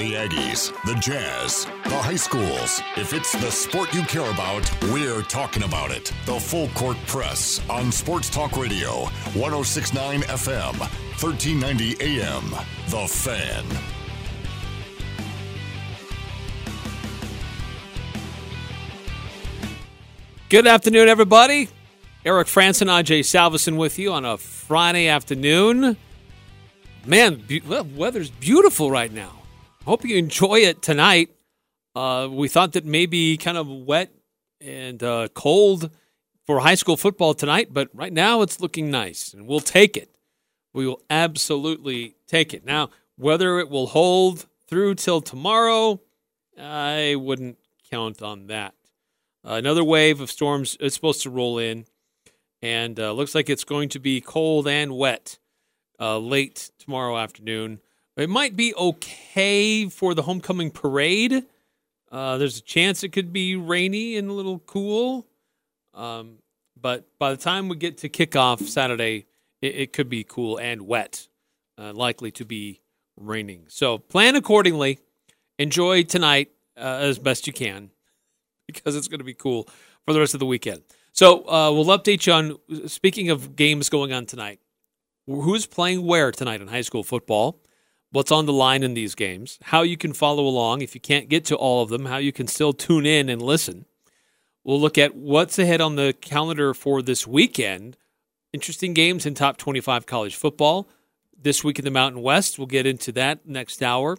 The Aggies, the Jazz, the high schools. If it's the sport you care about, we're talking about it. The Full Court Press on Sports Talk Radio, 1069 FM, 1390 AM. The Fan. Good afternoon, everybody. Eric Frandsen and Ajay Salvesen with you on a Friday afternoon. Man, be- weather's beautiful right now. Hope you enjoy it tonight. Uh, we thought that maybe kind of wet and uh, cold for high school football tonight, but right now it's looking nice, and we'll take it. We will absolutely take it. Now, whether it will hold through till tomorrow, I wouldn't count on that. Uh, another wave of storms is supposed to roll in, and uh, looks like it's going to be cold and wet uh, late tomorrow afternoon. It might be okay for the homecoming parade. Uh, there's a chance it could be rainy and a little cool. Um, but by the time we get to kickoff Saturday, it, it could be cool and wet, uh, likely to be raining. So plan accordingly. Enjoy tonight uh, as best you can because it's going to be cool for the rest of the weekend. So uh, we'll update you on, speaking of games going on tonight, who's playing where tonight in high school football, what's on the line in these games, how you can follow along if you can't get to all of them, how you can still tune in and listen. We'll look at what's ahead on the calendar for this weekend. Interesting games in top 25 college football. This week in the Mountain West, we'll get into that next hour.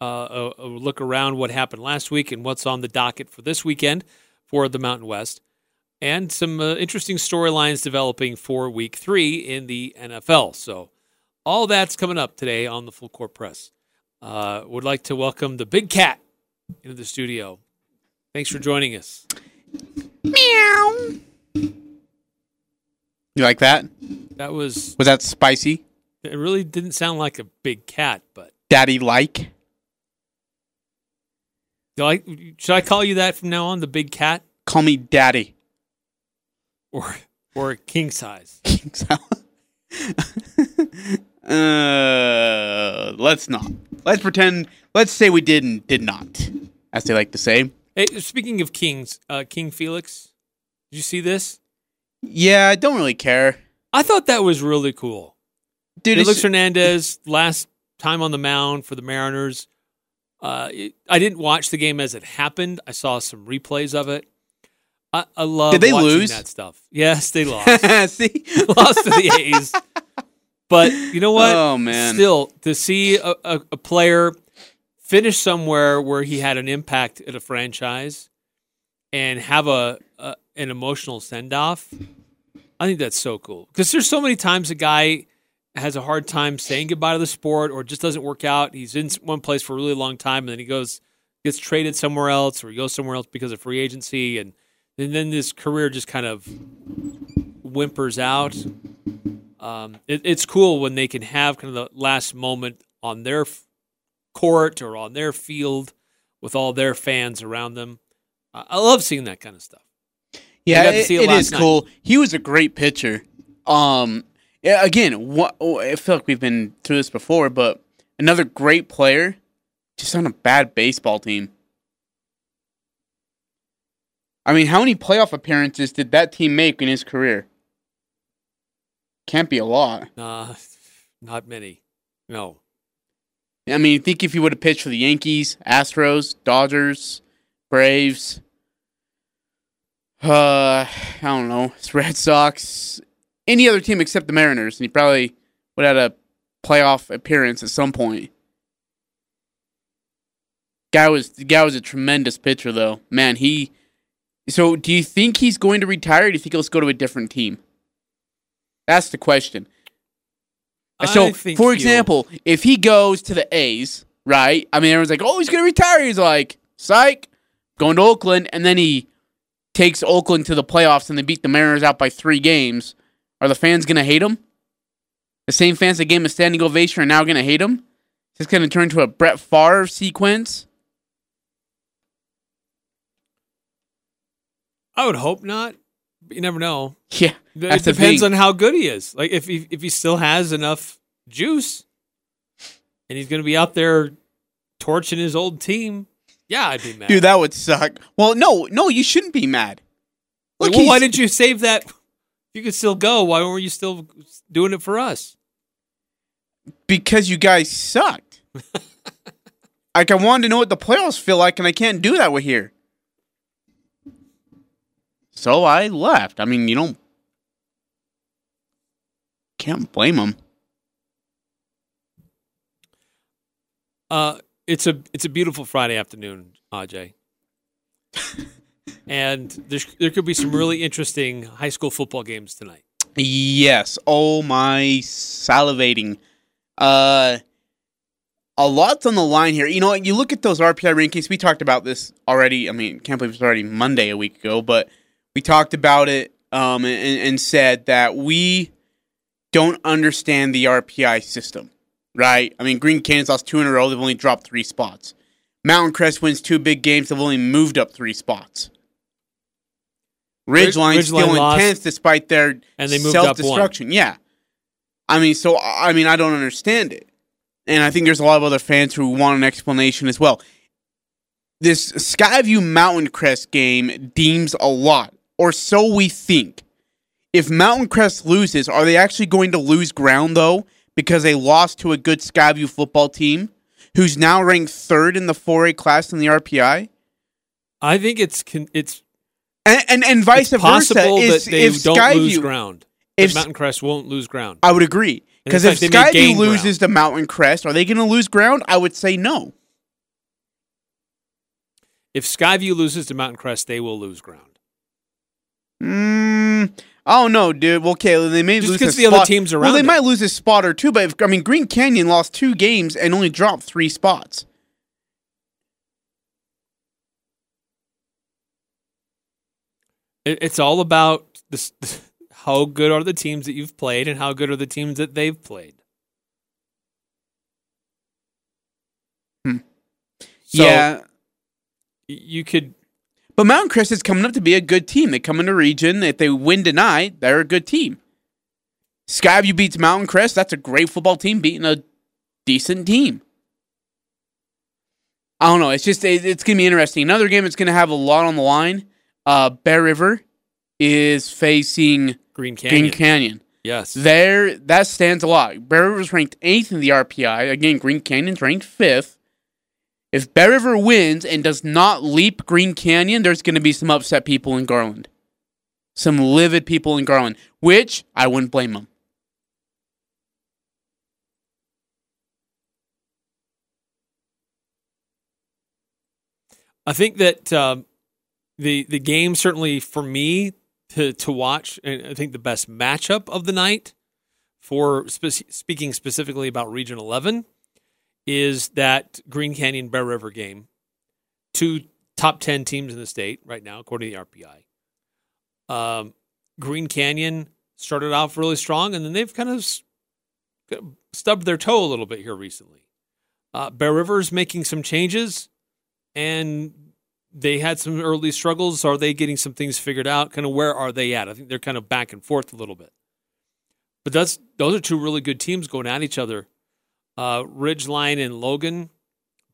Uh, a, a look around what happened last week and what's on the docket for this weekend for the Mountain West and some uh, interesting storylines developing for week three in the NFL. So, all that's coming up today on the Full Court Press. Uh, would like to welcome the big cat into the studio. Thanks for joining us. Meow. You like that? That was, Was that spicy? it really didn't sound like a big cat, but Daddy like? do I, should I call you that from now on, the big cat Call me daddy. or, or king size. king size? uh, let's not. Let's pretend. Let's say we didn't. Did not, as they like to say. Hey, speaking of kings, uh, King Felix, did you see this? Yeah, I don't really care, I thought that was really cool. dude. Felix Hernandez, last time on the mound for the Mariners. Uh, it- I didn't watch the game as it happened. I saw some replays of it. I, I love Did they watching lose? that stuff. Yes, they lost. see, lost to the A's. But you know what? Oh, man. Still, to see a, a, a player finish somewhere where he had an impact at a franchise and have a, a an emotional send off, I think that's so cool. Because there's so many times a guy has a hard time saying goodbye to the sport or just doesn't work out. He's in one place for a really long time and then he goes gets traded somewhere else or he goes somewhere else because of free agency and and then this career just kind of whimpers out. Um, it, it's cool when they can have kind of the last moment on their f- court or on their field with all their fans around them. I, I love seeing that kind of stuff. yeah, it- see it it is night. cool. He was a great pitcher. Um, yeah, again, what oh, I feel like we've been through this before, but another great player, just on a bad baseball team. I mean, how many playoff appearances did that team make in his career? Can't be a lot. Uh, not many. No. I mean, think if he would have pitched for the Yankees, Astros, Dodgers, Braves, uh, I don't know, it's Red Sox, any other team except the Mariners, and he probably would have had a playoff appearance at some point. Guy was the guy was a tremendous pitcher, though. Man, he. So, do you think he's going to retire? Or do you think he'll go to a different team? That's the question. So, I think for example, if he goes to the A's, right? I mean, everyone's like, "Oh, he's gonna retire." He's like, "Psych, going to Oakland," and then he takes Oakland to the playoffs and they beat the Mariners out by three games. Are the fans gonna hate him? The same fans that gave him a standing ovation are now gonna hate him. It's gonna turn into a Brett Favre sequence. I would hope not. But you never know. Yeah, It depends thing. on how good he is. Like if he, if he still has enough juice, and he's going to be out there torching his old team, yeah, I'd be mad. Dude, that would suck. Well, no, no, you shouldn't be mad. Like, well, why didn't you save that? If you could still go, why were you still doing it for us? because you guys sucked. like I wanted to know what the playoffs feel like, and I can't do that with here. So I left. I mean, you don't can't blame him. Uh, it's a it's a beautiful Friday afternoon, Ajay. and there's, there could be some really interesting high school football games tonight. Yes. Oh my salivating. Uh a lot's on the line here. You know, you look at those RPI rankings. We talked about this already. I mean, can't believe it's already Monday a week ago, but we talked about it um, and, and said that we don't understand the RPI system, right? I mean, Green Canyon's lost two in a row. They've only dropped three spots. Mountain Crest wins two big games. They've only moved up three spots. Ridgeline's Ridgeline still in lost, 10th despite their and they moved self-destruction. Yeah. I mean, so, I mean, I don't understand it. And I think there's a lot of other fans who want an explanation as well. This Skyview Mountain Crest game deems a lot, or so we think. If Mountain Crest loses, are they actually going to lose ground, though, because they lost to a good Skyview football team who's now ranked third in the 4A class in the RPI? I think it's it's, And, and, and vice it's versa. possible Is, that they if don't Skyview, lose ground. if- Mountain Crest won't lose ground. I would agree. Because if fact, they may Skyview loses to Mountain Crest, are they going to lose ground? I would say no. If Skyview loses to Mountain Crest, they will lose ground. Mm, oh no, dude. Well, okay, they may Just lose 'cause a the other spot. teams Well, they it. might lose a spot or two, but if, I mean, Green Canyon lost two games and only dropped three spots. It, it's all about this, how good are the teams that you've played and how good are the teams that they've played. Hmm. So yeah, you could but Mountain Crest is coming up to be a good team. They come into region. If they win tonight, they're a good team. Skyview beats Mountain Crest. That's a great football team beating a decent team. I don't know. It's just it, it's gonna be interesting. Another game that's gonna have a lot on the line. Uh, Bear River is facing Green Canyon. Green Canyon. yes. There, that stands a lot. Bear River's ranked eighth in the RPI. Again, Green Canyon's ranked fifth. If Bear River wins and does not leap Green Canyon, there's going to be some upset people in Garland. Some livid people in Garland, which I wouldn't blame them. I think that um, the the game certainly for me to to watch, and I think the best matchup of the night for spe- speaking specifically about Region Eleven is that Green Canyon Bear River game. Two top ten teams in the state right now, according to the RPI. Um, Green Canyon started off really strong, and then they've kind of stubbed their toe a little bit here recently. Uh, Bear River's making some changes and they had some early struggles. Are they getting some things figured out? Kind of where are they at? I think they're kind of back and forth a little bit. But that's those are two really good teams going at each other. Uh, Ridgeline and Logan,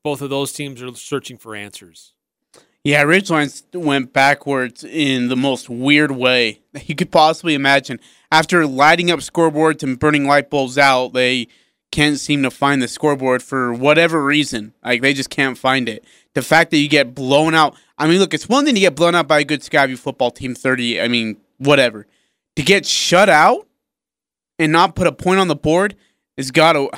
both of those teams are searching for answers. Yeah, Ridgeline went backwards in the most weird way that you could possibly imagine. After lighting up scoreboards and burning light bulbs out, they can't seem to find the scoreboard for whatever reason. Like they just can't find it. The fact that you get blown out. I mean, look, it's one thing to get blown out by a good Skyview football team, thirty. I mean, whatever. To get shut out and not put a point on the board is got to.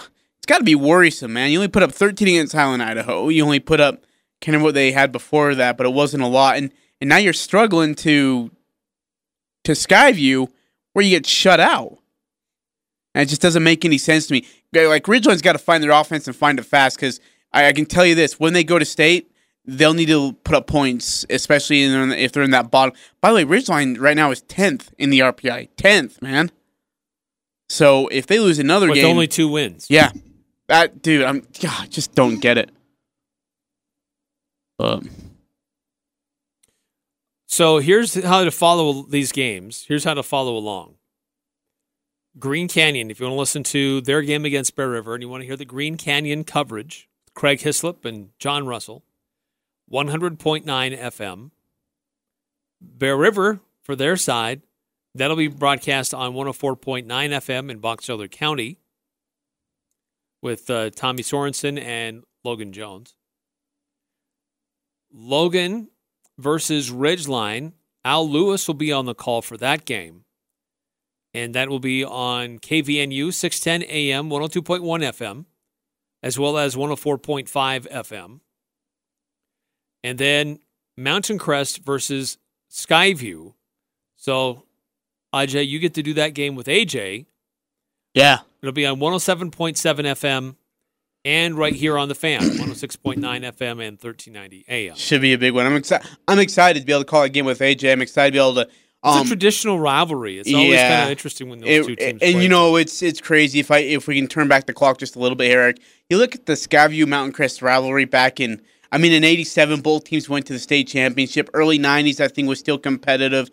Got to be worrisome, man. You only put up thirteen against Highland, Idaho. You only put up kind of what they had before that, but it wasn't a lot. And and now you're struggling to to Skyview where you get shut out. And it just doesn't make any sense to me. Like Ridgeline's got to find their offense and find it fast because I, I can tell you this: when they go to state, they'll need to put up points, especially in, if they're in that bottom. By the way, Ridgeline right now is tenth in the RPI, tenth, man. So if they lose another game With game, only two wins. yeah, that dude, I'm God, just don't get it. So here's how to follow these games. Here's how to follow along. Green Canyon, if you want to listen to their game against Bear River and you want to hear the Green Canyon coverage, Craig Hislop and John Russell, 100.9 FM. Bear River, for their side, that'll be broadcast on 104.9 FM in Box Elder County with uh, Tommy Sorensen and Logan Jones. Logan versus Ridgeline. Al Lewis will be on the call for that game. And that will be on KVNU 610 AM, 102.1 FM, as well as 104.5 FM. And then Mountain Crest versus Skyview. So, Ajay, you get to do that game with AJ. Yeah. It'll be on 107.7 FM and right here on the fan, 106.9 FM and 1390 AM. Should be a big one. I'm excited. I'm excited to be able to call a game with AJ. I'm excited to be able to. It's Um, a traditional rivalry. It's always yeah. kind of interesting when those it- two teams and play you know it's it's crazy if I if we can turn back the clock just a little bit, Eric. You look at the Skyview Mountain Crest rivalry back in. I mean, in '87, both teams went to the state championship. Early '90s, I think, was still competitive.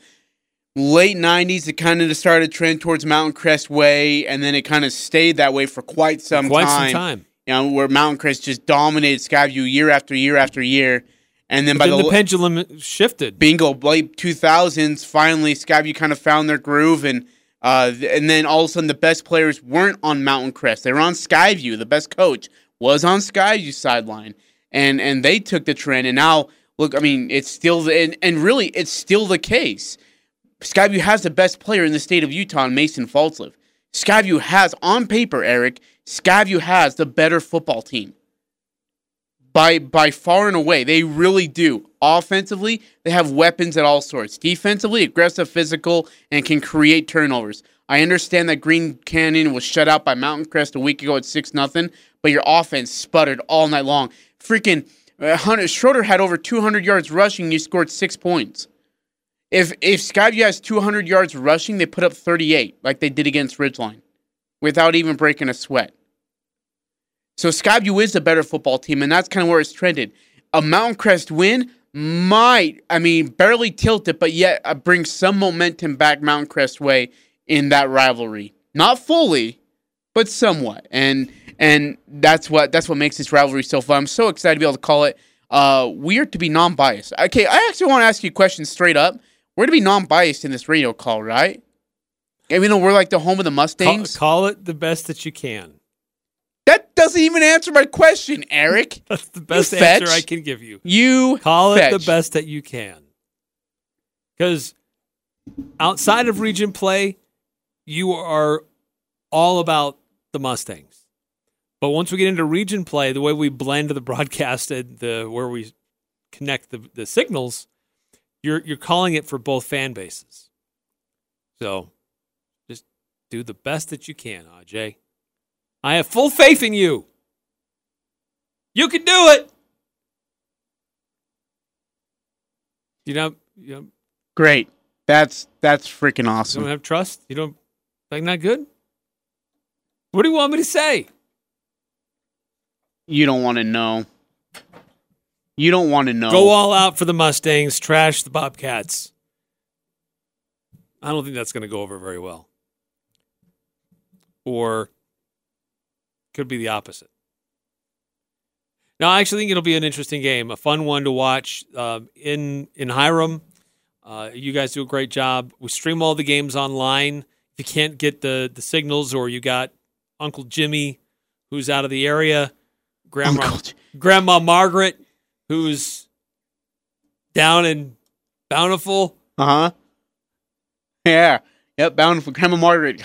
Late '90s, it kind of started to trend towards Mountain Crest way, and then it kind of stayed that way for quite some quite time. some time. You know, where Mountain Crest just dominated Skyview year after year after year, and then But by then the, the pendulum shifted. bingo late 2000s finally skyview kind of found their groove and uh, and then all of a sudden the best players weren't on mountain crest they were on skyview the best coach was on skyview sideline and and they took the trend and now look i mean it's still the, and, and really it's still the case skyview has the best player in the state of utah mason Falslev skyview has on paper eric skyview has the better football team by by far and away. They really do. Offensively, they have weapons at all sorts. Defensively, aggressive, physical, and can create turnovers. I understand that Green Canyon was shut out by Mountain Crest a week ago at six nothing, but your offense sputtered all night long. Freaking uh, Hunter Schroeder had over 200 yards rushing. You scored six points. If if Skyview has 200 yards rushing, they put up 38 like they did against Ridgeline, without even breaking a sweat. So Skyview is the better football team, and that's kind of where it's trended. A Mountain Crest win might, I mean, barely tilt it, but yet uh, bring some momentum back Mountain Crest way in that rivalry. Not fully, but somewhat, and and that's what that's what makes this rivalry so fun. I'm so excited to be able to call it uh, weird to be non-biased. Okay, I actually want to ask you a question straight up. We're to be non-biased in this radio call, right? Even though we're like the home of the Mustangs. call it the best that you can. That doesn't even answer my question, Eric. That's the best fetch. answer I can give you. You Call it the best that you can. Because outside of region play, you are all about the Mustangs. But once we get into region play, the way we blend the broadcast and the where we connect the, the signals, you're you're calling it for both fan bases. So just do the best that you can, Aj. I have full faith in you. You can do it. You know, you don't, Great. That's that's freaking awesome. you don't have trust. You don't like not good. What do you want me to say? You don't want to know. You don't want to know. Go all out for the Mustangs, trash the Bobcats. I don't think that's going to go over very well. Or could be the opposite. No, I actually think it'll be an interesting game, a fun one to watch um, in in Hyrum. Uh, you guys do a great job. We stream all the games online. If you can't get the the signals, or you got Uncle Jimmy, who's out of the area, Grandma Uncle Grandma Margaret, who's down in Bountiful. Uh-huh. Yeah. Yep, bountiful Grandma Margaret.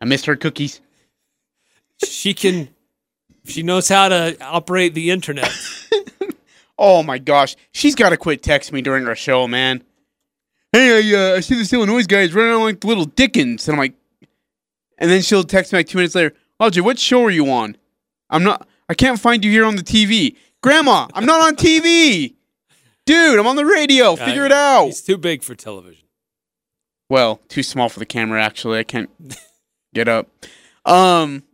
I missed her cookies. She can, she knows how to operate the internet. Oh my gosh. She's got to quit texting me during our show, man. Hey, I, uh, I see this Illinois guys running around like the little Dickens. And I'm like, and then she'll text me like two minutes later, Audrey, what show are you on? I'm not, I can't find you here on the TV. Grandma, I'm not on TV. Dude, I'm on the radio. Figure it out. He's too big for television. Well, too small for the camera. Actually, I can't get up. Um.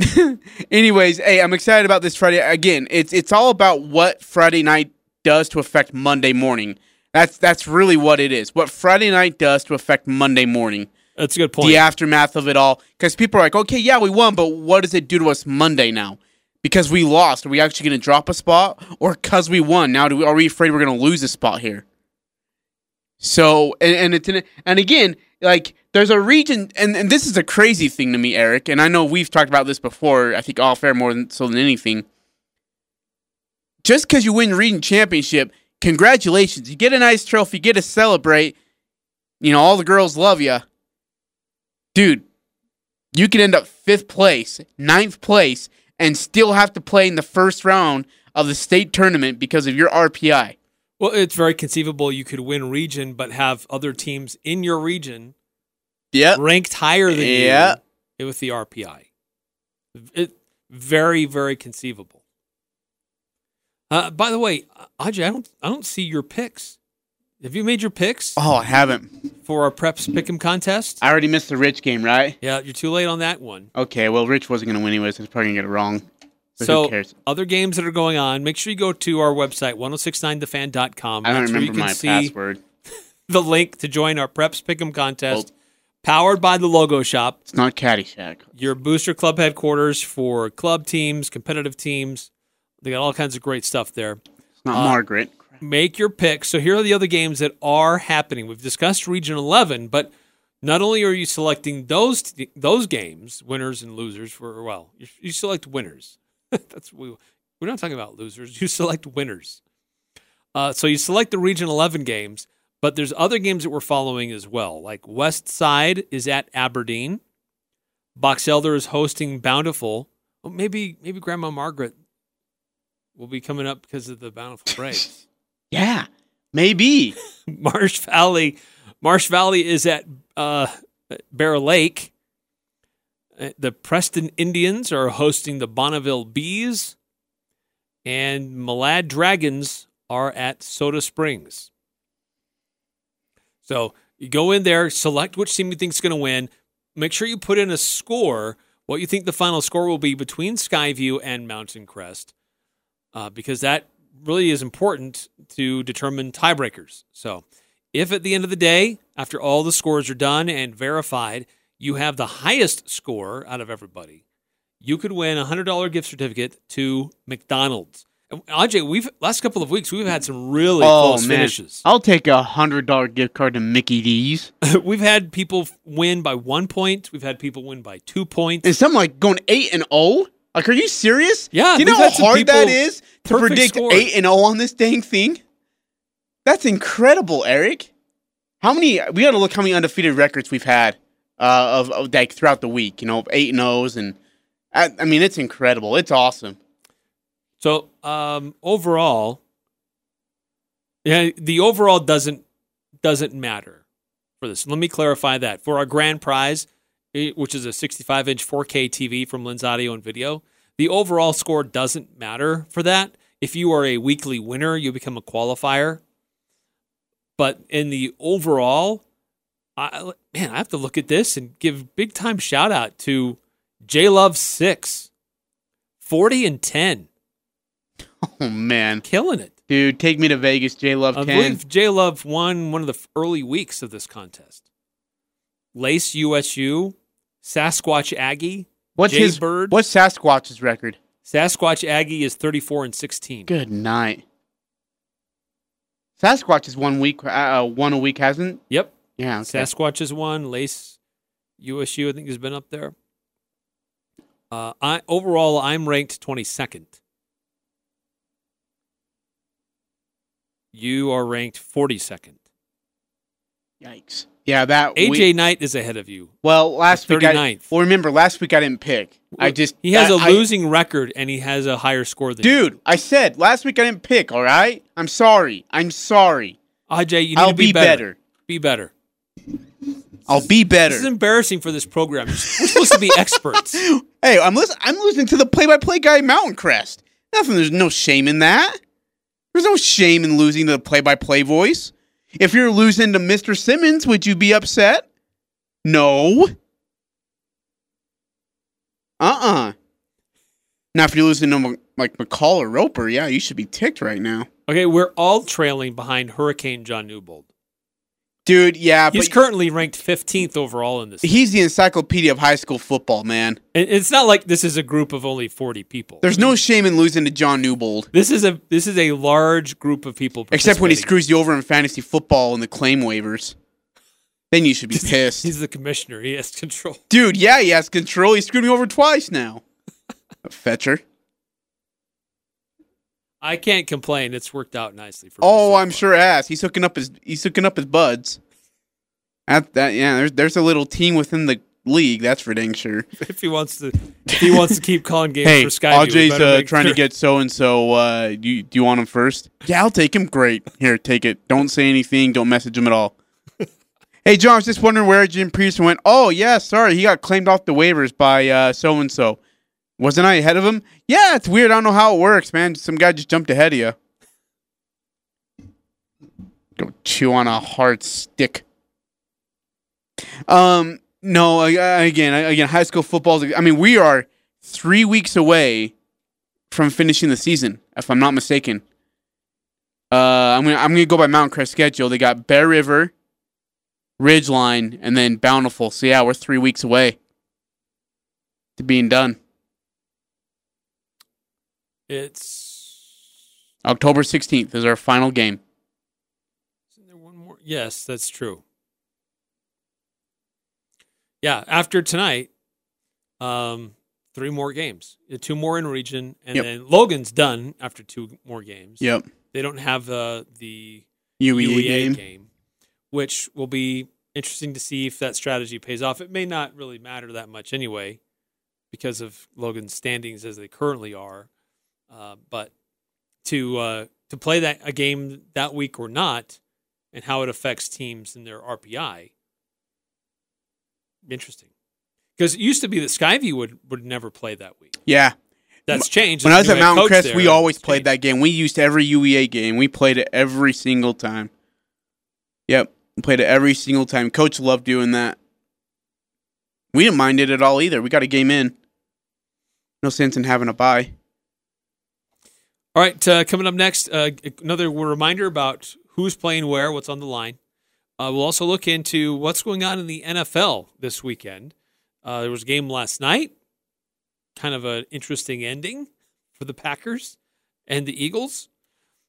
anyways, hey, I'm excited about this Friday. Again, it's it's all about what Friday night does to affect Monday morning. That's that's really what it is. What Friday night does to affect Monday morning. That's a good point. The aftermath of it all, because people are like, okay, yeah, we won, but what does it do to us Monday now? Because we lost, are we actually going to drop a spot, or because we won? Now, do we, are we afraid we're going to lose a spot here? So, and and it's an, and again, like there's a region, and, and this is a crazy thing to me, Eric. And I know we've talked about this before. I think off air more than so than anything. Just because you win region championship, congratulations! You get a nice trophy, you get to celebrate. You know, all the girls love you, dude. You can end up fifth place, ninth place, and still have to play in the first round of the state tournament because of your RPI. Well, it's very conceivable you could win region, but have other teams in your region Yep. ranked higher than Yeah. you with the RPI. It very very conceivable. Uh, by the way, Ajay, I don't I don't see your picks. Have you made your picks Oh, I haven't. for our preps pick'em contest? I already missed the Rich game, right? Yeah, you're too late on that one. Okay, well, Rich wasn't going to win anyways. He's probably going to get it wrong. But so who cares? other games that are going on, make sure you go to our website 1069thefan.com. I don't That's where you remember can my see password. the link to join our preps pick'em contest powered by the Logo Shop. It's not Caddyshack. your booster club headquarters for club teams, competitive teams. They got all kinds of great stuff there. It's not Uh, Margaret. Make your picks. So here are the other games that are happening. We've discussed Region 11, but not only are you selecting those those games, winners and losers for well, you, you select winners. That's we we're not talking about losers. You select winners. Uh, so you select the Region 11 games, but there's other games that we're following as well. Like West Side is at Aberdeen. Box Elder is hosting Bountiful. Oh, maybe maybe Grandma Margaret will be coming up because of the Bountiful Braves. Yeah, maybe. Marsh Valley, Marsh Valley is at uh, Bear Lake. Uh, The Preston Indians are hosting the Bonneville Bees, and Malad Dragons are at Soda Springs. So you go in there, select which team you think is going to win. Make sure you put in a score, what you think the final score will be between Skyview and Mountain Crest, uh, because that really is important to determine tiebreakers. So, if at the end of the day, after all the scores are done and verified, you have the highest score out of everybody, you could win a hundred dollar gift certificate to McDonald's. Aj, we've last couple of weeks we've had some really oh close man, finishes. I'll take a hundred dollar gift card to Mickey D's. we've had people win by one point. We've had people win by two points. And something like going eight and zero. Like, are you serious? Yeah, Do you know how hard that people- is to predict scores. eight and zero on this dang thing? That's incredible, Eric. How many? We got to look how many undefeated records we've had uh, of, of like throughout the week. You know, eight and O's, and I, I mean, it's incredible. It's awesome. So um, overall, yeah, the overall doesn't doesn't matter for this. Let me clarify that for our grand prize, which is a 65 inch 4K TV from Lens Audio and Video. The overall score doesn't matter for that. If you are a weekly winner, you become a qualifier. But in the overall, I, man, I have to look at this and give big time shout out to J Love six, 40 and 10 Oh man, killing it. dude, take me to Vegas, J Love I ten. believe J Love won one of the early weeks of this contest. Lace USU, Sasquatch Aggie. What's Jay his Bird. What's Sasquatch's record? Sasquatch Aggie is 34 and 16. Good night. Sasquatch is one week, uh, one a week, hasn't? Yep. Yeah. Okay. Sasquatch is one. Lace USU, I think, has been up there. Uh, I overall, I'm ranked 22nd. You are ranked 42nd. Yikes. Yeah, that AJ we- Knight is ahead of you. well, last week I 39th. well remember last week I didn't pick. I just he has a a losing record and he has a higher score than you. dude. I said last week I didn't pick. All right, I'm sorry. I'm sorry. AJ, you need I'll to be, be better. Be better. I'll be better. This is embarrassing for this program. We're supposed to be experts. hey, I'm listen, I'm losing to the play-by-play guy Mountain Crest. Nothing. There's no shame in that. There's no shame in losing to the play-by-play voice. If you're losing to Mr. Simmons, would you be upset? No. Uh-uh. Now, if you're losing to like McCall or Roper, yeah, you should be ticked right now. Okay, we're all trailing behind Hurricane John Newbold. Dude, yeah, He's currently ranked 15th overall in this. he's the encyclopedia of high school football, man. And it's not like this is a group of only 40 people. There's no shame in losing to John Newbold. This is a this is a large group of people. Except when he screws you over in fantasy football and the claim waivers. Then you should be pissed. He's the commissioner. He has control. Dude, yeah, he has control. He screwed me over twice now. Fetcher. I can't complain. It's worked out nicely for me. Oh, so I'm far. sure has. He's hooking up his he's hooking up his buds. At that, yeah, there's there's a little team within the league. That's for dang sure. If he wants to, if he wants to keep calling games Hey, for we Ajay's uh, trying sure- to get so and so. Uh, do you, do you want him first? Yeah, I'll take him. Great. Here, take it. Don't say anything. Don't message him at all. hey, John, I was just wondering where Jim Peterson went. Oh, yeah, sorry, he got claimed off the waivers by so and so. Wasn't I ahead of him? Yeah, it's weird. I don't know how it works, man. Some guy just jumped ahead of you. Go chew on a hard stick. Um, no, again, again, high school football. I mean, we are three weeks away from finishing the season, if I'm not mistaken. Uh, I'm gonna I'm gonna go by Mountain Crest schedule. They got Bear River, Ridgeline, and then Bountiful. So yeah, we're three weeks away to being done. It's October 16th is our final game. isn't there one more? Yes, that's true. Yeah, after tonight, um, three more games, two more in region, and Yep. then Logan's done after two more games. Yep. They don't have uh, the UEA, UEA game. game. which will be interesting to see if that strategy pays off. It may not really matter that much anyway, because of Logan's standings as they currently are. Uh, but to uh, to play that a game that week or not, and how it affects teams and their RPI, interesting. Because it used to be that Skyview would would never play that week. Yeah. That's changed. When I was at a new head Mountain Crest, there, we always played changed. that game. We used every UEA game. We played it every single time. Yep. We played it every single time. Coach loved doing that. We didn't mind it at all either. We got a game in. No sense in having a bye. All right, uh, coming up next, uh, another reminder about who's playing where, what's on the line. Uh, we'll also look into what's going on in the NFL this weekend. Uh, there was a game last night, kind of an interesting ending for the Packers and the Eagles.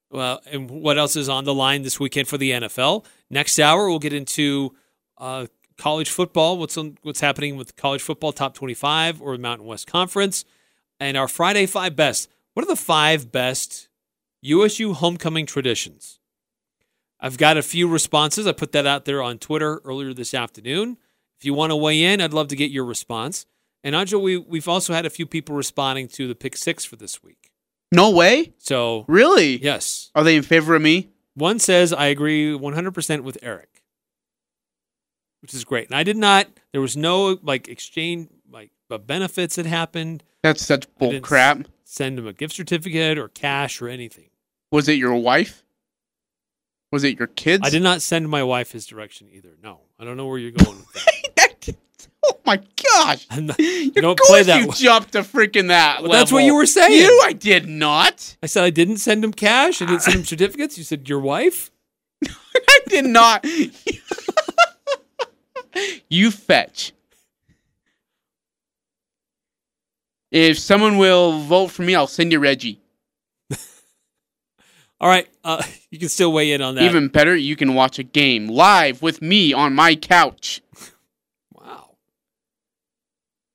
Well, and what else is on the line this weekend for the NFL? Next hour, we'll get into uh, college football. What's on, what's happening with college football top twenty-five or the Mountain West Conference, and our Friday five best. What are the five best USU homecoming traditions? I've got a few responses. I put that out there on Twitter earlier this afternoon. If you want to weigh in, I'd love to get your response. And Anjo, we we've also had a few people responding to the pick six for this week. No way? So Really? yes, Are they in favor of me? one says I agree 100% with Eric, which is great. And I did not. There was no like exchange like uh, benefits that happened. That's such bull crap. Send him a gift certificate or cash or anything. Was it your wife? Was it your kids? I did not send my wife his direction either. No, I don't know where you're going with that. oh my gosh. Not- You don't play that You way. jumped to freaking that. Well, that's what you were saying. You, I did not. I said I didn't send him cash. I didn't send him certificates. You said your wife. I did not. you fetch. If someone will vote for me, I'll send you Reggie. All right, uh, you can still weigh in on that. Even better, you can watch a game live with me on my couch, wow.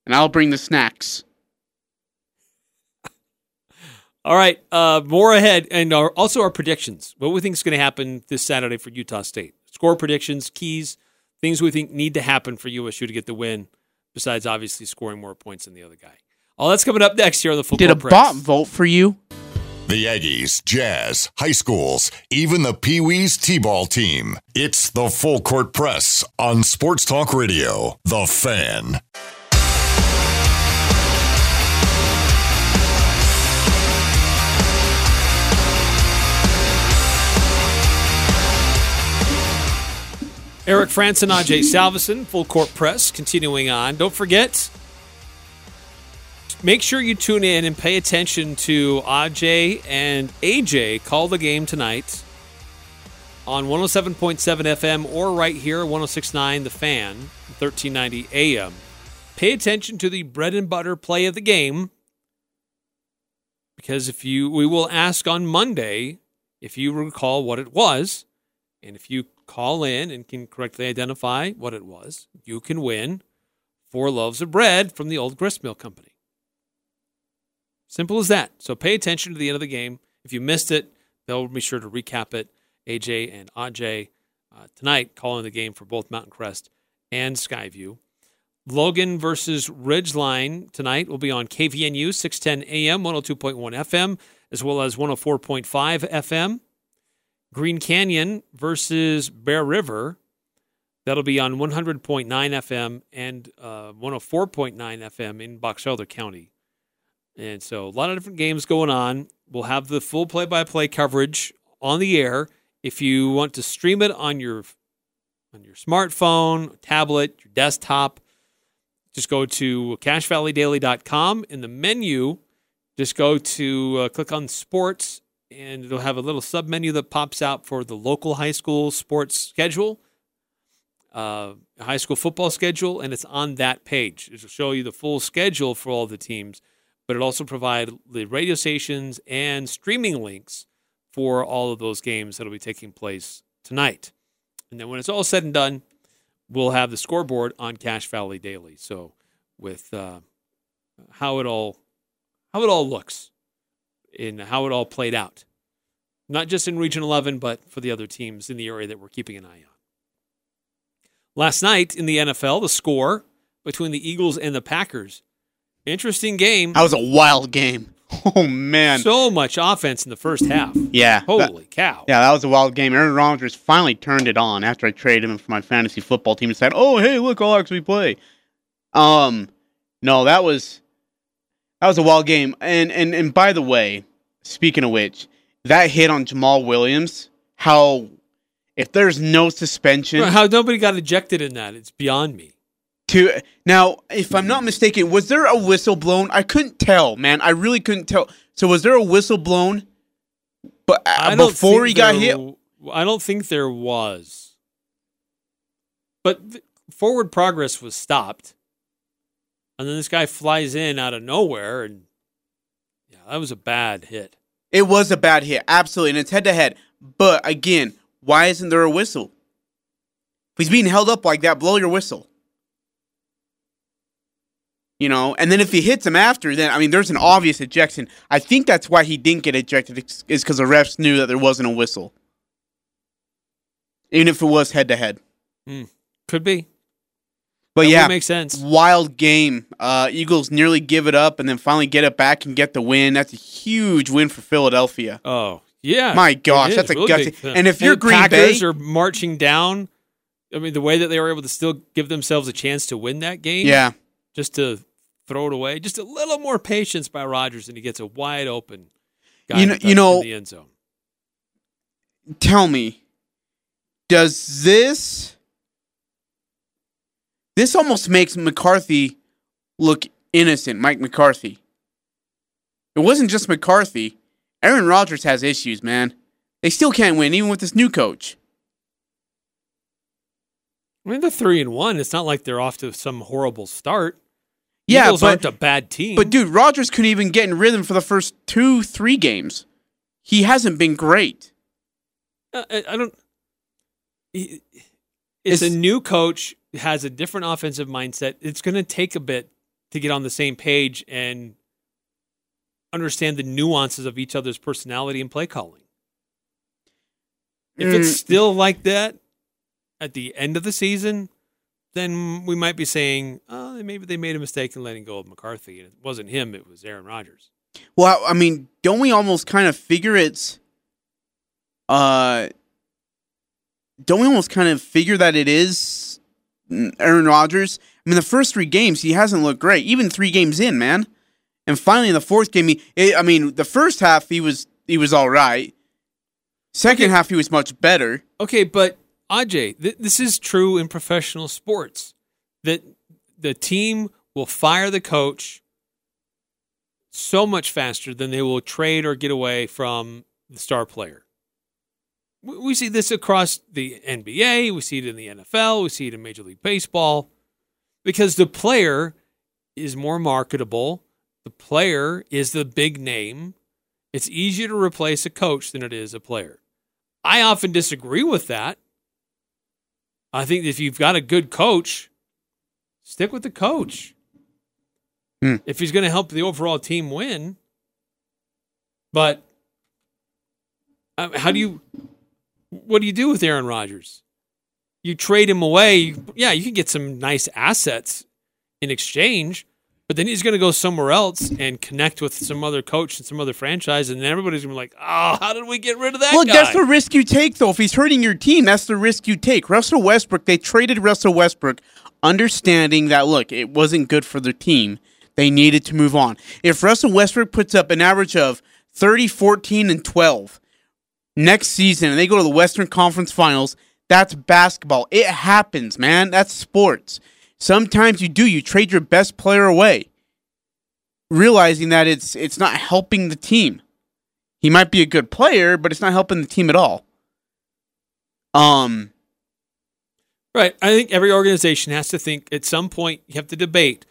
and I'll bring the snacks. All right, uh, more ahead, and our, also our predictions. What we think is going to happen this Saturday for Utah State? Score predictions, keys, things we think need to happen for USU to get the win. Besides, obviously, scoring more points than the other guy. All that's coming up next here on the football. Press. Did a Press. bot vote for you? The Aggies, Jazz, high schools, even the Pee Wees T ball team. It's the Full Court Press on Sports Talk Radio. The Fan. Eric Frandsen, Ajay Salvesen, Full Court Press, continuing on. Don't forget, make sure you tune in and pay attention to AJ and AJ call the game tonight. on 107.7 FM or right here, 1069 The Fan, 1390 AM. Pay attention to the bread and butter play of the game because if you we will ask on Monday if you recall what it was and if you call in and can correctly identify what it was, you can win four loaves of bread from the old gristmill company. Simple as that. So pay attention to the end of the game. If you missed it, they'll be sure to recap it. AJ and Aj uh, tonight calling the game for both Mountain Crest and Skyview. Logan versus Ridgeline tonight will be on KVNU 610 AM, 102.1 FM, as well as 104.5 FM. Green Canyon versus Bear River. That'll be on 100.9 FM and uh, 104.9 FM in Box Elder County. And so a lot of different games going on. We'll have the full play by play coverage on the air. If you want to stream it on your on your smartphone, tablet, your desktop, just go to cachevalleydaily.com In the menu, just go to uh, click on sports, and it'll have a little sub menu that pops out for the local high school sports schedule, uh, high school football schedule, and it's on that page. It'll show you the full schedule for all the teams, but it also provide the radio stations and streaming links for all of those games that'll be taking place tonight. And then when it's all said and done, we'll have the scoreboard on Cache Valley Daily. So with uh, how it all how it all looks in how it all played out, not just in Region 11, but for the other teams in the area that we're keeping an eye on. Last night in the NFL, the score between the Eagles and the Packers. Interesting game. That was a wild game. Oh man, so much offense in the first half. Yeah, holy that, cow. Yeah, that was a wild game. Aaron Rodgers finally turned it on after I traded him for my fantasy football team and said, "Oh, hey, look, I'll actually play." Um, no, that was that was a wild game. And and and by the way, speaking of which, that hit on Jamaal Williams, how if there's no suspension, how nobody got ejected in that, it's beyond me. To now, if I'm not mistaken, was there a whistle blown? I couldn't tell, man. I really couldn't tell. So was there a whistle blown? But uh, before he got there, hit, I don't think there was. But th- forward progress was stopped, and then this guy flies in out of nowhere, and yeah, that was a bad hit. It was a bad hit, absolutely, and it's head to head. But again, why isn't there a whistle? If he's being held up like that, blow your whistle. You know, and then if he hits him after, then I mean, there's an obvious ejection. I think that's why he didn't get ejected is because the refs knew that there wasn't a whistle, even if it was head to head. Could be, but that yeah, makes sense. Wild game. Uh, Eagles nearly give it up and then finally get it back and get the win. That's a huge win for Philadelphia. Oh yeah, my gosh, that's a really gutsy. And if you're and Green Packers Bay, are marching down. I mean, the way that they were able to still give themselves a chance to win that game. yeah, just to throw it away. Just a little more patience by Rodgers, and he gets a wide open. Guy You know- in you know- the end zone. tell me, does this this almost makes McCarthy look innocent, Mike McCarthy? It wasn't just McCarthy. Aaron Rodgers has issues, man. They still can't win, even with this new coach. I mean, they're three and one. It's not like they're off to some horrible start. Yeah, Eagles but- aren't a bad team. But dude, Rodgers couldn't even get in rhythm for the first two, three games. He hasn't been great. Uh, I, I don't. It's, It's- a new coach has a different offensive mindset. It's going to take a bit to get on the same page and understand the nuances of each other's personality and play calling. If it's Mm. still like that at the end of the season, then we might be saying, oh, maybe they made a mistake in letting go of McCarthy. And it wasn't him, it was Aaron Rodgers. Well, I mean, don't we almost kind of figure it's uh don't we almost kind of figure that it is Aaron Rodgers? I mean, the first 3 games he hasn't looked great, even 3 games in, man. And finally in the fourth game he I mean, the first half he was he was all right. Second Okay. half he was much better. Okay, but Ajay, th- this is true in professional sports that the team will fire the coach so much faster than they will trade or get away from the star player. We we see this across the NBA, we see it in the NFL, we see it in Major League Baseball because the player is more marketable. The player is the big name. It's easier to replace a coach than it is a player. I often disagree with that. I think if you've got a good coach, stick with the coach. Hmm. If he's going to help the overall team win. But um, how do you, what do you do with Aaron Rodgers? You trade him away. Yeah, you can get some nice assets in exchange, but then he's going to go somewhere else and connect with some other coach and some other franchise, and then everybody's going to be like, "Oh, how did we get rid of that Well, guy?" that's the risk you take, though. If he's hurting your team, that's the risk you take. Russell Westbrook, they traded Russell Westbrook, understanding that, look, it wasn't good for their team. They needed to move on. If Russell Westbrook puts up an average of 30, 14, and 12 next season, and they go to the Western Conference Finals, that's basketball. It happens, man. That's sports. Sometimes you do. You trade your best player away, realizing that it's it's not helping the team. He might be a good player, but it's not helping the team at all. Um, Right. I think every organization has to think at some point you have to debate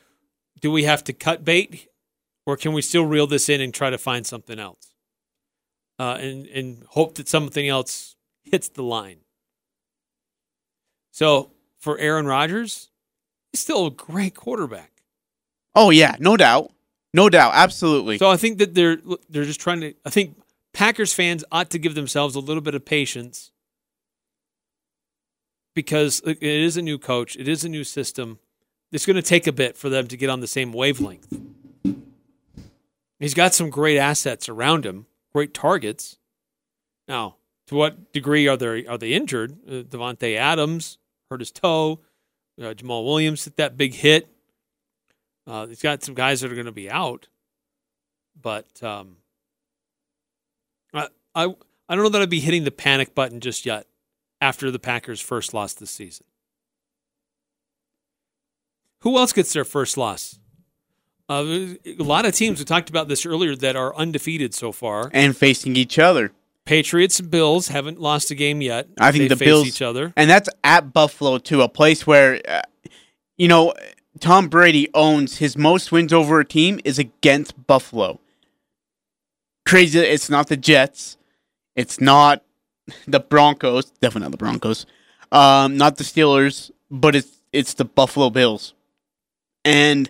do we have to cut bait or can we still reel this in and try to find something else? Uh, and, and hope that something else hits the line. So for Aaron Rodgers, he's still a great quarterback. oh yeah, no doubt, no doubt, absolutely. So I think that they're they're just trying to. I think Packers fans ought to give themselves a little bit of patience because it is a new coach, it is a new system. It's going to take a bit for them to get on the same wavelength. He's got some great assets around him, great targets. Now, to what degree are they are they injured? Uh, Davante Adams hurt his toe. Uh, Jamaal Williams hit that big hit. Uh, he's got some guys that are going to be out, but um, I, I I don't know that I'd be hitting the panic button just yet after the Packers' first loss this season. Who else gets their first loss? Uh, a lot of teams we talked about this earlier that are undefeated so far. and facing each other, Patriots and Bills haven't lost a game yet. I think They the face Bills each other. and that's at Buffalo too, a place where, uh, you know, Tom Brady owns his most wins over a team is against Buffalo. Crazy! It's not the Jets, it's not the Broncos, definitely not the Broncos, um, not the Steelers, but it's it's the Buffalo Bills, and.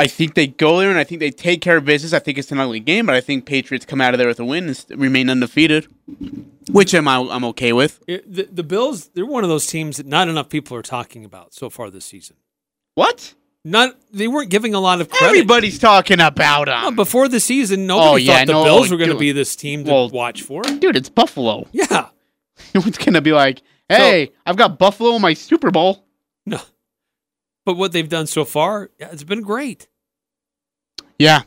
I think they go there and I think they take care of business. I think it's an ugly game, but I think Patriots come out of there with a win and remain undefeated, which I'm I'm okay with. It- the, the Bills, they're one of those teams that not enough people are talking about so far this season. What? Not they weren't giving a lot of credit. Everybody's talking about No, them. before the season, nobody Oh, yeah, thought the no, Bills were going to be this team to Well- watch for. Dude, it's Buffalo. Yeah, It's gonna be like, hey, I've got Buffalo in my Super Bowl. no, but what they've done so far, it's been great. Yeah,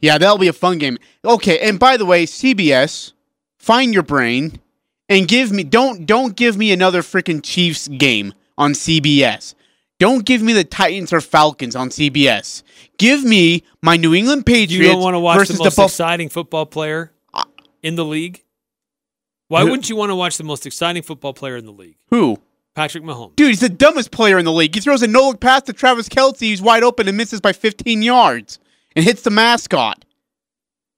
yeah, that'll be a fun game. Okay, and by the way, CBS, find your brain and give me don't don't give me another freaking Chiefs game on CBS. Don't give me the Titans or Falcons on CBS. Give me my New England Patriots You don't want to watch the most the Buff- exciting football player in the league. Why wouldn't you want to watch the most exciting football player in the league, Who? Patrick Mahomes? Dude, he's the dumbest player in the league. He throws a no look pass to Travis Kelce. He's wide open and misses by 15 yards and hits the mascot.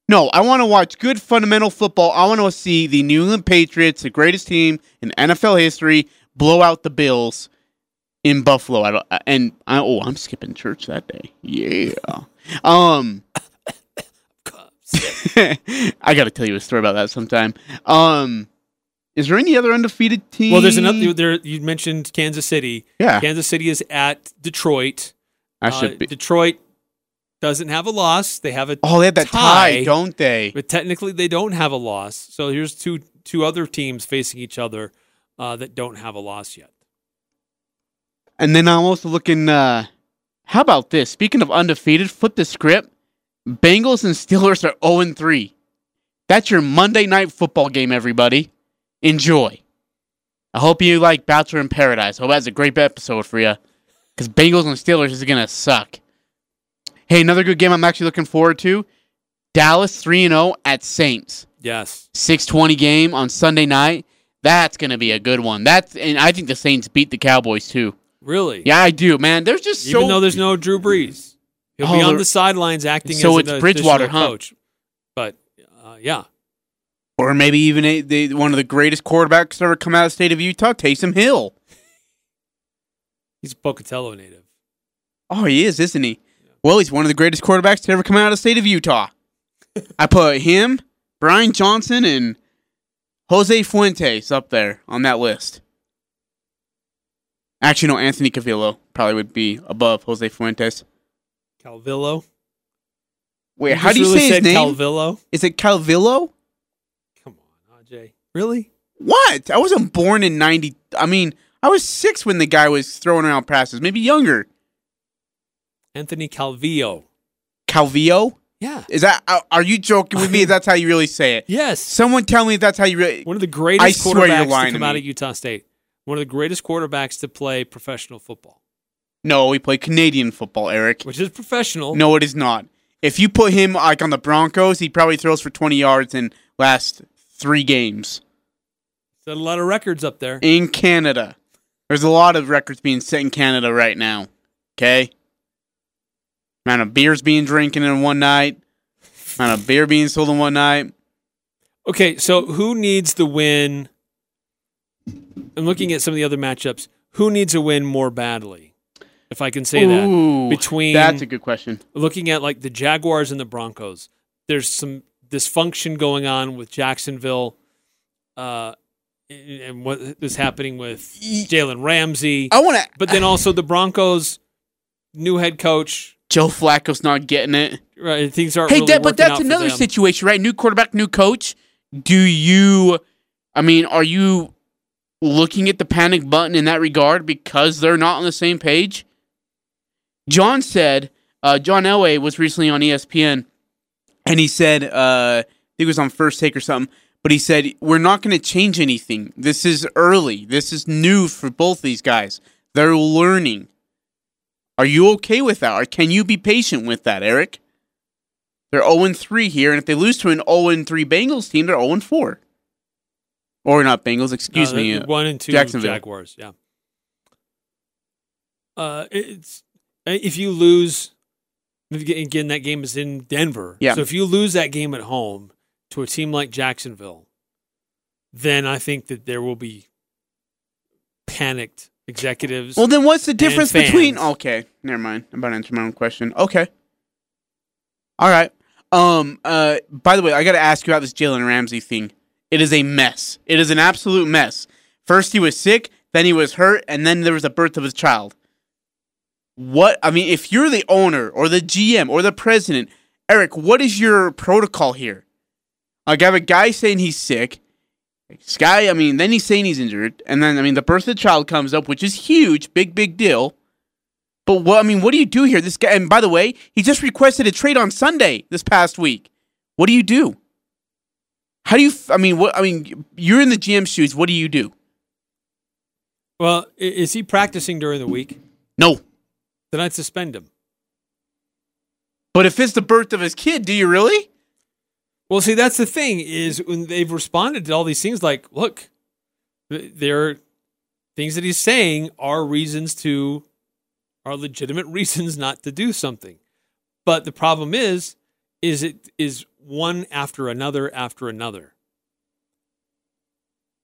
No, I want to watch good fundamental football. I want to see the New England Patriots, the greatest team in NFL history, blow out the Bills in Buffalo. I don't, and I, oh, I'm skipping church that day. Yeah. Um, I got to tell you a story about that sometime. Um, is there any other undefeated team? Well, there's another. There, you mentioned Kansas City. Yeah, Kansas City is at Detroit. I Uh, should be. Detroit doesn't have a loss. They have a Oh, they have that tie. tie, don't they? but technically they don't have a loss. So here's two two other teams facing each other uh, that don't have a loss yet. And then I'm also looking. Uh, how about this? Speaking of undefeated, flip the script. Bengals and Steelers are 0 3. That's your Monday night football game, everybody. Enjoy. I hope you like Bachelor in Paradise. Hope that's a great episode for you. Because Bengals and Steelers is going to suck. Hey, another good game I'm actually looking forward to. Dallas 3 0 at Saints. Yes. 620 game on Sunday night. That's going to be a good one. That's and I think the Saints beat the Cowboys too. Really? Yeah, I do, man. There's just Even so though there's no Drew Brees, he'll Oh, be on the sidelines acting So as it's Bridgewater, huh? coach. But uh, yeah, or maybe even a, the, one of the greatest quarterbacks to ever come out of the state of Utah, Taysom Hill. he's a Pocatello native. Oh, he is, isn't he? Well, he's one of the greatest quarterbacks to ever come out of the state of Utah. I put him, Brian Johnson, and Jose Fuentes up there on that list. Actually, no, Anthony Cavillo probably would be above Jose Fuentes. Calvillo. Wait, You how do you really say his name? Calvillo. Is it Calvillo? Come on, Aj. Really? What? I wasn't born in 90. I mean, I was six when the guy was throwing around passes, maybe younger. Anthony Calvillo. Calvillo? Yeah. Is that, are- are you joking with me? That's how you really say it. Yes. Someone tell me if that's how you really. One of the greatest I swear you're quarterbacks lying to to come out of Utah State. One of the greatest quarterbacks to play professional football, No, we play Canadian football, Eric. which is professional. No, it is not. If you put him like on the Broncos, he probably throws for 20 yards and last three games Set a lot of records up there. in Canada. There's a lot of records being set in Canada right now. Okay, amount of beers being drinking in one night, amount of beer being sold in one night. Okay, so who needs the win? I'm looking at some of the other matchups. Who needs a win more badly? If I can say that. Between that's a good question. looking at like the Jaguars and the Broncos, there's some dysfunction going on with Jacksonville, uh, and what is happening with Jalen Ramsey. I want to. But then also the Broncos, new head coach. Joe Flacco's not getting it. Right, things aren't. Hey, really Dad, but that's another situation, right? New quarterback, new coach. Do you? I mean, are you looking at the panic button in that regard because they're not on the same page? John said. Uh, John Elway was recently on ESPN, and he said, uh, I think it was on First Take or something. But he said we're not going to change anything. This is early. This is new for both these guys. They're learning. Are you okay with that? Or can you be patient with that, Eric? They're 0 3 here, and if they lose to an 0 3 Bengals team, they're 0 4. Or not Bengals, excuse Uh, me. uh, one and two Jacksonville. Jaguars. Yeah. Uh, it's if you lose again. That game is in Denver. Yeah. So if you lose that game at home to a team like Jacksonville, then I think that there will be panicked executives. Well, then what's the difference between. Okay, never mind. I'm about to answer my own question. Okay. All right. Um. Uh. By the way, I got to ask you about this Jalen Ramsey thing. It is a mess. It is an absolute mess. First he was sick, then he was hurt, and then there was the birth of his child. What I mean, if you're the owner or the GM or the president, Eric, what is your protocol here? Like, I have a guy saying he's sick. This guy, I mean, then he's saying he's injured, and then I mean, the birth of the child comes up, which is huge, big, big deal. But what I mean, what do you do here? This guy, and by the way, he just requested a trade on Sunday this past week. What do you do? How do you? I mean, what? I mean, you're in the GM shoes. What do you do? well, is he practicing during the week? No. Then I'd suspend him. But if it's the birth of his kid, do you really? Well, see, that's the thing is when they've responded to all these things, like, look, there are things that he's saying are reasons to, are legitimate reasons not to do something. But the problem is, is it is one after another after another,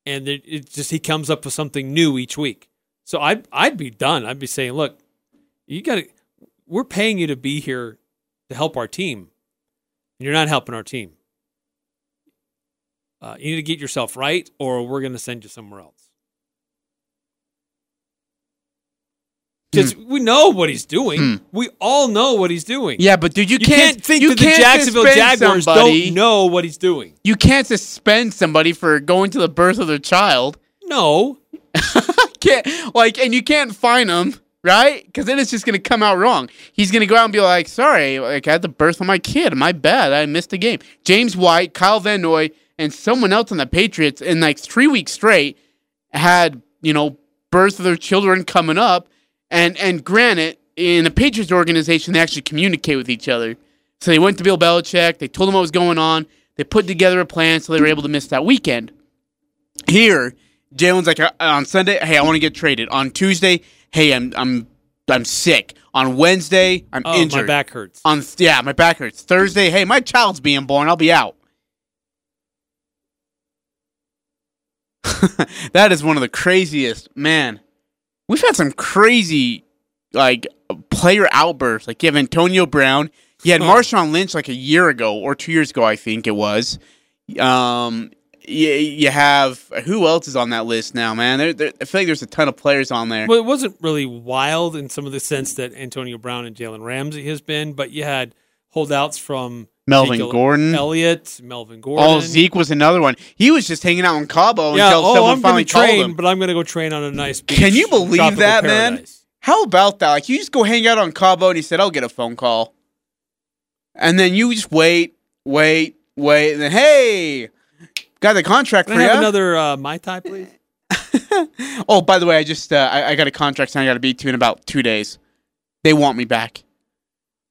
and it, it just he comes up with something new each week. So I'd I'd be done. I'd be saying, look, you got to, we're paying you to be here to help our team. And you're not helping our team. Uh, you need to get yourself right, or we're going to send you somewhere else. Because we know what he's doing. Hmm. We all know what he's doing. Yeah, but dude, you, You, can't, think you that the can't Jacksonville Jaguars somebody. don't know what he's doing. You can't suspend somebody for going to the birth of their child. No, can't like, and you can't fine him, right? Because then it's just gonna come out wrong. He's gonna go out and be like, "Sorry, like I had the birth of my kid. My bad. I missed the game." James White, Kyle Van Noy, and someone else on the Patriots in like three weeks straight had you know birth of their children coming up, and and granted, in the Patriots organization, they actually communicate with each other. So they went to Bill Belichick. They told him what was going on. They put together a plan so they were able to miss that weekend. Here, Jalen's like uh, on Sunday, hey, I want to get traded. On Tuesday, hey, I'm I'm I'm sick. On Wednesday, I'm Oh, injured. my back hurts. On yeah, my back hurts. Thursday, hey, my child's being born. I'll be out. that is one of the craziest. Man, we've had some crazy like player outbursts. Like you have Antonio Brown. You had. Marshawn Lynch like a year ago or two years ago, I think it was. Um, you, you have who else is on that list now, man? There, there, I feel like there's a ton of players on there. Well, it wasn't really wild in some of the sense that Antonio Brown and Jalen Ramsey has been, but you had holdouts from Melvin Ezekiel Gordon. Elliott, Melvin oh, Gordon. Oh, Zeke was another one. He was just hanging out in Cabo yeah, until oh, someone I'm finally train, called him. but I'm going to go train on a nice beach. Can you believe that, man? How about that? Like you just go hang out on Cabo and he said, I'll get a phone call. And then you just wait, wait, wait, and then hey, got the contract Can for I have you. another uh, Mai Tai, please? oh, by the way, I just uh, I, I got a contract signed I got to be to in about two days. They want me back.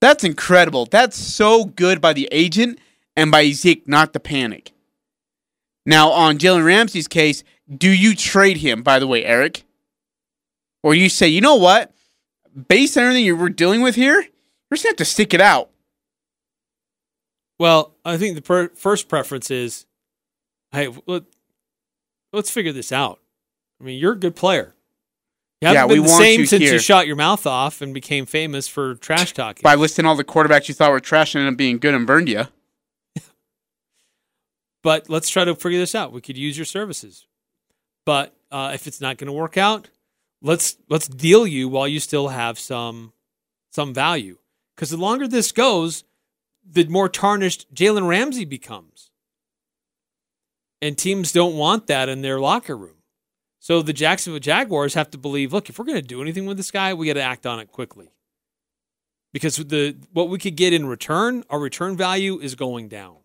That's incredible. That's so good by the agent and by Zeke not to panic. Now on Jalen Ramsey's case, do you trade him? By the way, Eric, or you say, you know what? Based on everything you we're dealing with here, we're just gonna have to stick it out. Well, I think the per- first preference is, hey, let, let's figure this out. I mean, you're a good player. You haven't Yeah, been we the want same since here. you shot your mouth off and became famous for trash talking. By listing all the quarterbacks you thought were trash and ended up being good and burned you. but let's try to figure this out. We could use your services, but uh, if it's not going to work out, let's let's deal you while you still have some some value. Because the longer this goes, the more tarnished Jalen Ramsey becomes, and teams don't want that in their locker room. So the Jacksonville Jaguars have to believe, look, if we're going to do anything with this guy, we got to act on it quickly. Because the what we could get in return, our return value is going down.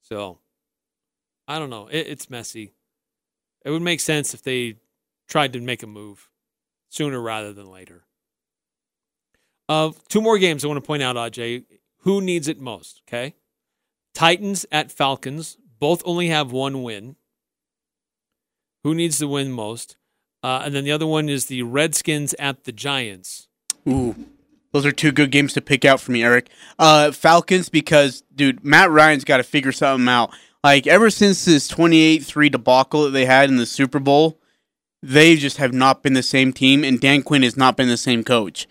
So, I don't know. It, it's messy. It would make sense if they tried to make a move sooner rather than later. Uh, two more games I want to point out, Aj. Who needs it most? Okay. Titans at Falcons. Both only have one win. Who needs to win most? Uh, and then the other one is the Redskins at the Giants. Ooh. Those are two good games to pick out for me, Eric. Uh, Falcons, because, dude, Matt Ryan's got to figure something out. Like, ever since this 28 3 debacle that they had in the Super Bowl, they just have not been the same team, and Dan Quinn has not been the same coach.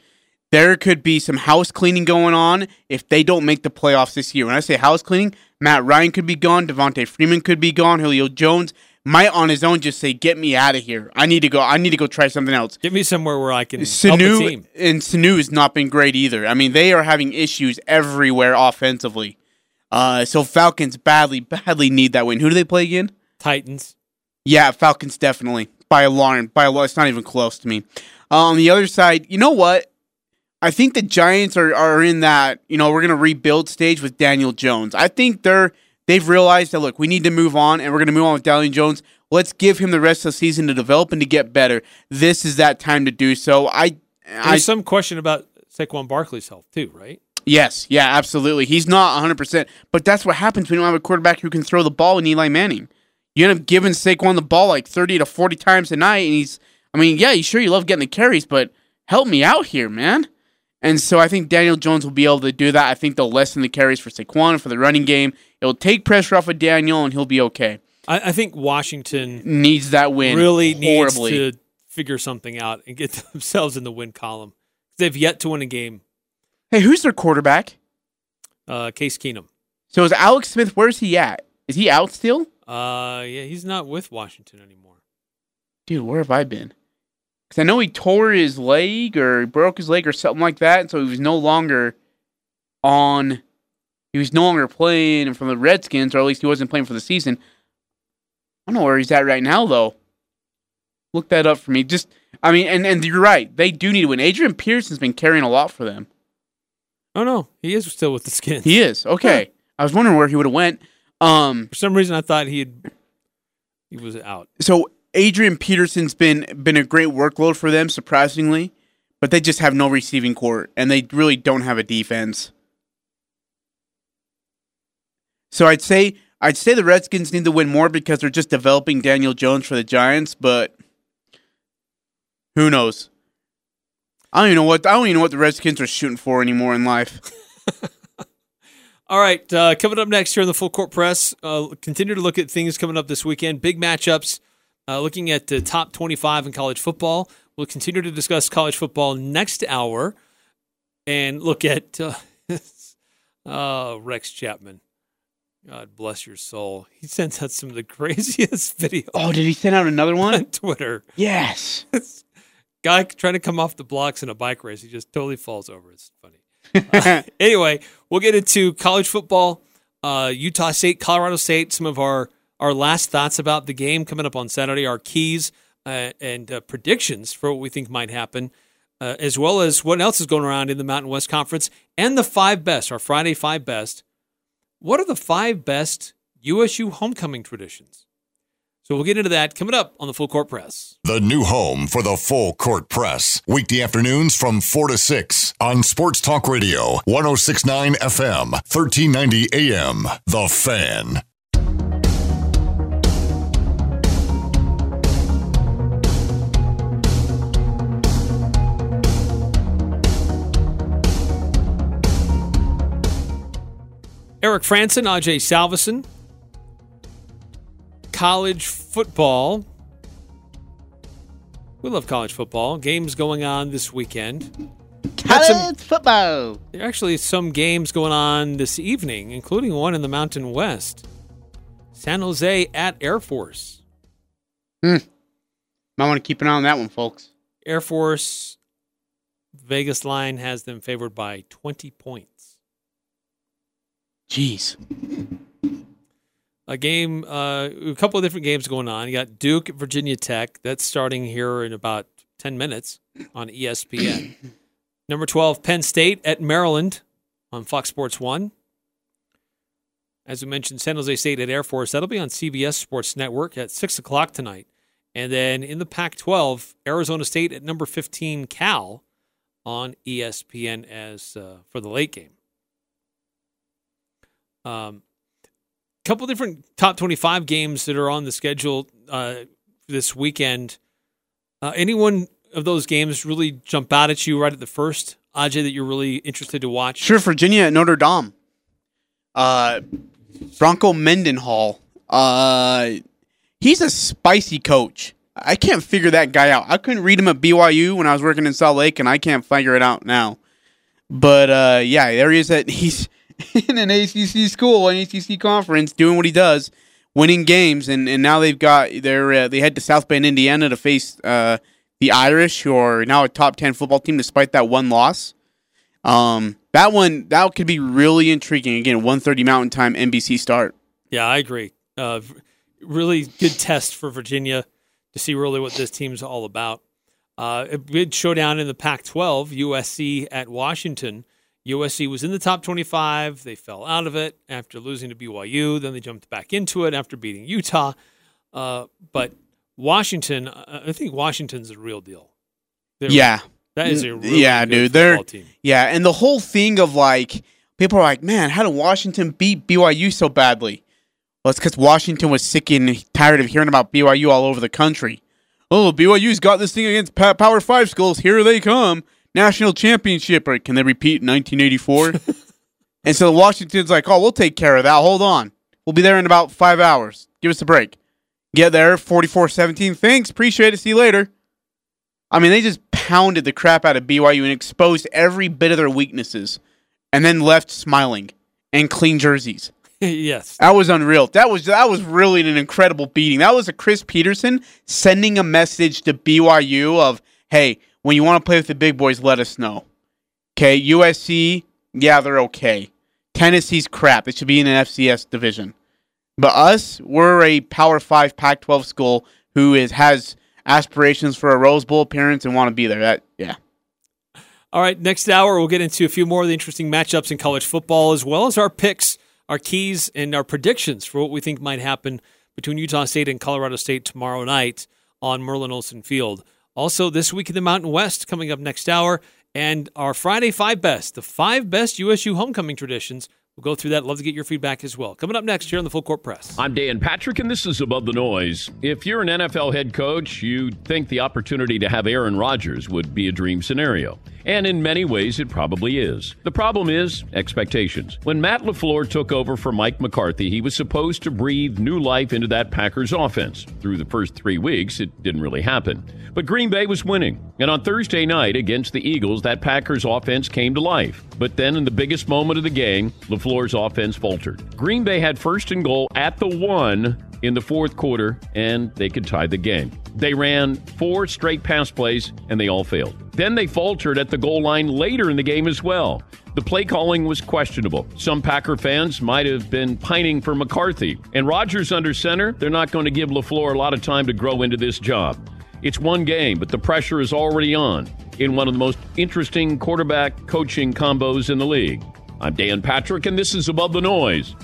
There could be some house cleaning going on if they don't make the playoffs this year. When I say house cleaning, Matt Ryan could be gone, Devonta Freeman could be gone, Julio Jones might on his own just say, "Get me out of here. I need to go. I need to go try something else." Get me somewhere where I can Sanu team. and Sanu has not been great either. I mean, they are having issues everywhere offensively. Uh, so Falcons badly, badly need that win. Who do they play again? Titans. Yeah, Falcons definitely by a lot. By a lot, it's not even close to me. Uh, on the other side, you know what? I think the Giants are are in that you know we're gonna rebuild stage with Daniel Jones. I think they're they've realized that look, we need to move on, and we're gonna move on with Daniel Jones. Let's give him the rest of the season to develop and to get better. This is that time to do so. I, There's I some question about Saquon Barkley's health too, right? yes, yeah, absolutely. He's not 100, percent but that's what happens when you don't have a quarterback who can throw the ball in Eli Manning. You end up giving Saquon the ball like 30 to 40 times a night, and he's, I mean, yeah, you sure you love getting the carries, but help me out here, man. And so I think Daniel Jones will be able to do that. I think they'll lessen the carries for Saquon and for the running game. It'll take pressure off of Daniel, and he'll be okay. I, I think Washington Needs that win really horribly. needs to figure something out and get themselves in the win column. They've yet to win a game. hey, who's their quarterback? Uh, Case Keenum. So is Alex Smith? Where's he at? Is he out still? Uh, yeah, he's not with Washington anymore. Dude, where have I been? Because I know he tore his leg or broke his leg or something like that, and so he was no longer on. He was no longer playing from the Redskins, or at least he wasn't playing for the season. I don't know where he's at right now, though. Look that up for me. Just, I mean, and, and you're right. They do need to win. Adrian Pearson's been carrying a lot for them. Oh no, he is still with the Skins. He is okay. I was wondering where he would have went. Um, For some reason, I thought he had he was out. so Adrian Peterson's been been a great workload for them, surprisingly, but they just have no receiving court and they really don't have a defense. So I'd say I'd say the Redskins need to win more because they're just developing Daniel Jones for the Giants, but who knows? I don't even know what I don't even know what the Redskins are shooting for anymore in life. All right, uh, coming up next here in the full court press, uh, continue to look at things coming up this weekend. Big matchups. Uh, looking at the top 25 in college football. We'll continue to discuss college football next hour, and look at uh, uh, Rex Chapman. God bless your soul. He sends out some of the craziest videos Oh, did he send out another one? on? Twitter. yes. Guy trying to come off the blocks in a bike race. He just totally falls over. It's funny. Uh, anyway, we'll get into college football, uh, Utah State, Colorado State. Some of our our last thoughts about the game coming up on Saturday. Our keys uh, and uh, predictions for what we think might happen, uh, as well as what else is going around in the Mountain West Conference and the five best. Our Friday five best. What are the five best USU homecoming traditions? So we'll get into that coming up on the Full Court Press. The new home for the full court press. Weekday afternoons from 4 to 6 on Sports Talk Radio, 1069 FM, 1390 AM. The Fan. Eric Frandsen, Ajay Salvesen. College football. We love college football. Games going on this weekend. Got some- College football. There are actually some games going on this evening, including one in the Mountain West. San Jose at Air Force. Hmm. Might want to keep an eye on that one, folks. Air Force Vegas line has them favored by 20 points. Jeez. a game, uh, a couple of different games going on. You got Duke Virginia Tech. That's starting here in about 10 minutes on ESPN. Number 12, Penn State at Maryland on Fox Sports 1. As we mentioned, San Jose State at Air Force. That'll be on CBS Sports Network at 6 o'clock tonight. And then in the Pac 12, Arizona State at number 15, Cal on ESPN as uh, for the late game. Um, couple different top 25 games that are on the schedule uh, this weekend. Uh, anyone of those games really jump out at you right at the first, Ajay, that you're really interested to watch? Sure, Virginia at Notre Dame. Uh, Bronco Mendenhall. Uh, he's a spicy coach. I can't figure that guy out. I couldn't read him at BYU when I was working in Salt Lake, and I can't figure it out now. But uh, yeah, there he is. At he's in an ACC school, an ACC conference, doing what he does, winning games, and, and now they've got their uh, they head to South Bend, Indiana, to face uh, the Irish, who are now a top ten football team, despite that one loss. Um, that one that could be really intriguing. Again, one thirty Mountain Time, NBC start. Yeah, I agree. Uh, really good test for Virginia to see really what this team's all about. Uh, a big showdown in the Pac 12, USC at Washington. USC was in the top 25. They fell out of it after losing to BYU. Then they jumped back into it after beating Utah. Uh, but Washington, uh, I think Washington's a real deal. They're- Yeah, That is a really yeah, dude. They're team. yeah, and the whole thing of like people are like, man, how did Washington beat BYU so badly? Well, it's because Washington was sick and tired of hearing about BYU all over the country. Oh, BYU's got this thing against Power Five schools. Here they come, national championship. Or can they repeat in 1984? and so Washington's like, oh, we'll take care of that. Hold on, we'll be there in about five hours. Give us a break. Get there, 44-17. Thanks, appreciate it. See you later. I mean, they just pounded the crap out of BYU and exposed every bit of their weaknesses, and then left smiling and clean jerseys. yes. That was unreal. That was that was really an incredible beating. That was a Chris Petersen sending a message to BYU of, "Hey, when you want to play with the big boys, let us know." Okay, USC, yeah, they're okay. Tennessee's crap. It should be in an FCS division. But us, we're a Power Five, Pac-12 school who is has aspirations for a Rose Bowl appearance and want to be there. That yeah. All right, next hour we'll get into a few more of the interesting matchups in college football, as well as our picks, our keys, and our predictions for what we think might happen between Utah State and Colorado State tomorrow night on Merlin Olsen Field. Also, this week in the Mountain West coming up next hour, and our Friday five best, the five best USU homecoming traditions. We'll go through that. Love to get your feedback as well. Coming up next here on the Full Court Press. I'm Dan Patrick, and this is Above the Noise. If you're an NFL head coach, you'd think the opportunity to have Aaron Rodgers would be a dream scenario. And in many ways, it probably is. The problem is expectations. When Matt LaFleur took over for Mike McCarthy, he was supposed to breathe new life into that Packers offense. Through the first three weeks, it didn't really happen. But Green Bay was winning. And on Thursday night against the Eagles, that Packers offense came to life. But then in the biggest moment of the game, LaFleur's offense faltered. Green Bay had first and goal at the one in the fourth quarter, and they could tie the game. They ran four straight pass plays, and they all failed. Then they faltered at the goal line later in the game as well. The play calling was questionable. Some Packer fans might have been pining for McCarthy. And Rodgers under center, they're not going to give LaFleur a lot of time to grow into this job. It's one game, but the pressure is already on in one of the most interesting quarterback coaching combos in the league. I'm Dan Patrick, and this is Above the Noise